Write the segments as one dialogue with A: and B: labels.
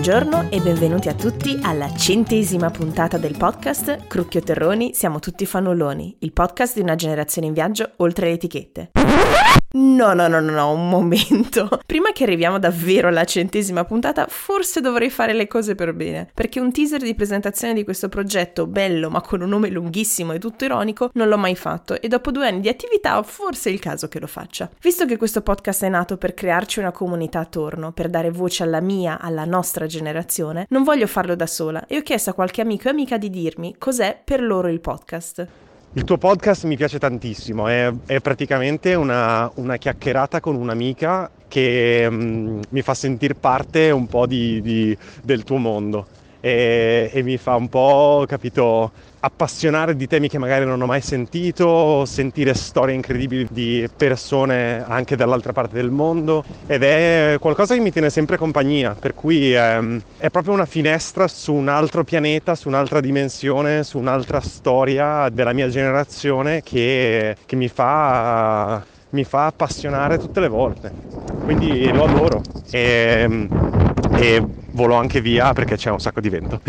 A: Buongiorno e benvenuti a tutti alla centesima puntata del podcast Crucchio Terroni, siamo tutti fannulloni, il podcast di una generazione in viaggio oltre le etichette. No, no, no, no, no, un momento. Prima che arriviamo davvero alla centesima puntata, forse dovrei fare le cose per bene, perché un teaser di presentazione di questo progetto bello ma con un nome lunghissimo e tutto ironico non l'ho mai fatto e dopo due anni di attività forse è il caso che lo faccia. Visto che questo podcast è nato per crearci una comunità attorno, per dare voce alla mia, alla nostra generazione, non voglio farlo da sola e ho chiesto a qualche amico e amica di dirmi cos'è per loro il podcast.
B: Il tuo podcast mi piace tantissimo, è, è praticamente una, una, chiacchierata con un'amica che um, mi fa sentire parte un po' di, di, del tuo mondo e, e mi fa un po', capito, appassionare di temi che magari non ho mai sentito, sentire storie incredibili di persone anche dall'altra parte del mondo ed è qualcosa che mi tiene sempre compagnia, per cui ehm, è proprio una finestra su un altro pianeta, su un'altra dimensione, su un'altra storia della mia generazione che, che mi fa mi fa appassionare tutte le volte. Quindi lo adoro. E, e volo anche via perché c'è un sacco di vento.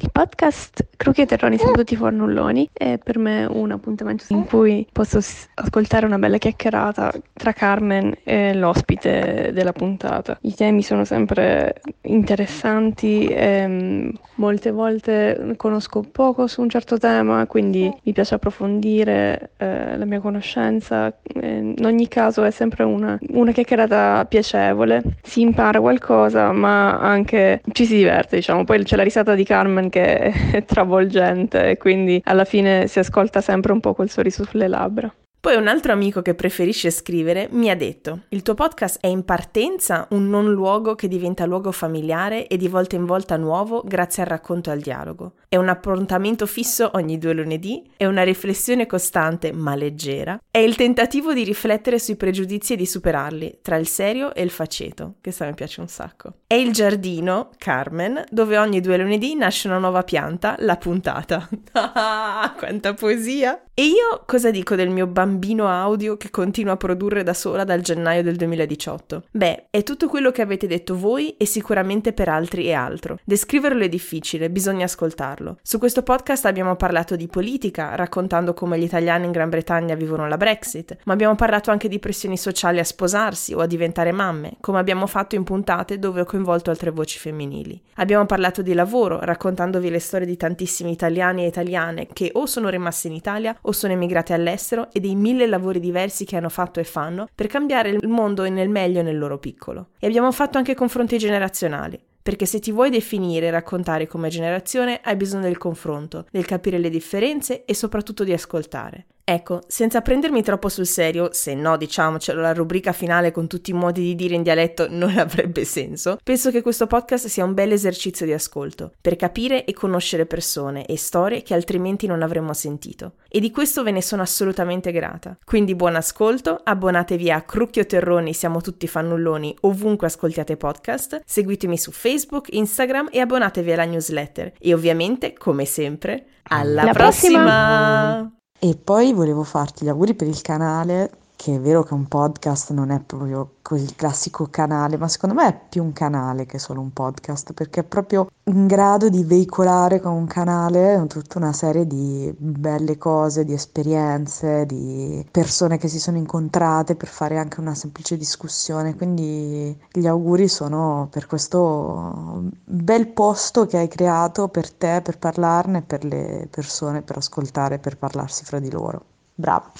C: Il podcast Crucchi e Terroni siamo tutti fornulloni è per me un appuntamento in cui posso ascoltare una bella chiacchierata tra Carmen e l'ospite della puntata. I temi sono sempre interessanti e mm, molte volte conosco poco su un certo tema, quindi mi piace approfondire eh, la mia conoscenza. In ogni caso è sempre una, una chiacchierata piacevole, si impara qualcosa ma anche ci si diverte, diciamo. Poi c'è la risata di Carmen che è travolgente e quindi alla fine si ascolta sempre un po' quel sorriso sulle labbra.
A: Poi un altro amico che preferisce scrivere mi ha detto: Il tuo podcast è in partenza un non luogo che diventa luogo familiare e di volta in volta nuovo grazie al racconto e al dialogo. È un appuntamento fisso ogni due lunedì, è una riflessione costante ma leggera, è il tentativo di riflettere sui pregiudizi e di superarli, tra il serio e il faceto, che sa mi piace un sacco. È il giardino, Carmen, dove ogni due lunedì nasce una nuova pianta, la puntata. Ah, quanta poesia! E io cosa dico del mio bambino audio che continua a produrre da sola dal gennaio del 2018? Beh, è tutto quello che avete detto voi e sicuramente per altri è altro. Descriverlo è difficile, bisogna ascoltarlo. Su questo podcast abbiamo parlato di politica, raccontando come gli italiani in Gran Bretagna vivono la Brexit, ma abbiamo parlato anche di pressioni sociali a sposarsi o a diventare mamme, come abbiamo fatto in puntate dove ho coinvolto altre voci femminili. Abbiamo parlato di lavoro, raccontandovi le storie di tantissimi italiani e italiane che o sono rimasti in Italia o sono emigrati all'estero e dei mille lavori diversi che hanno fatto e fanno per cambiare il mondo nel meglio nel loro piccolo. E abbiamo fatto anche confronti generazionali perché se ti vuoi definire e raccontare come generazione hai bisogno del confronto, del capire le differenze e soprattutto di ascoltare. Ecco, senza prendermi troppo sul serio, se no diciamocelo la rubrica finale con tutti i modi di dire in dialetto non avrebbe senso, penso che questo podcast sia un bel esercizio di ascolto, per capire e conoscere persone e storie che altrimenti non avremmo sentito. E di questo ve ne sono assolutamente grata. Quindi buon ascolto, abbonatevi a Crucchio Terroni, siamo tutti fannulloni ovunque ascoltiate podcast, seguitemi su Facebook, Instagram e abbonatevi alla newsletter. E ovviamente, come sempre, alla
C: La
A: prossima.
C: prossima!
D: E poi volevo farti gli auguri per il canale, che è vero che un podcast non è proprio quel classico canale, ma secondo me è più un canale che solo un podcast, perché è proprio in grado di veicolare con un canale tutta una serie di belle cose, di esperienze, di persone che si sono incontrate per fare anche una semplice discussione. Quindi gli auguri sono per questo bel posto che hai creato per te, per parlarne, per le persone, per ascoltare, per parlarsi fra di loro. Bravo!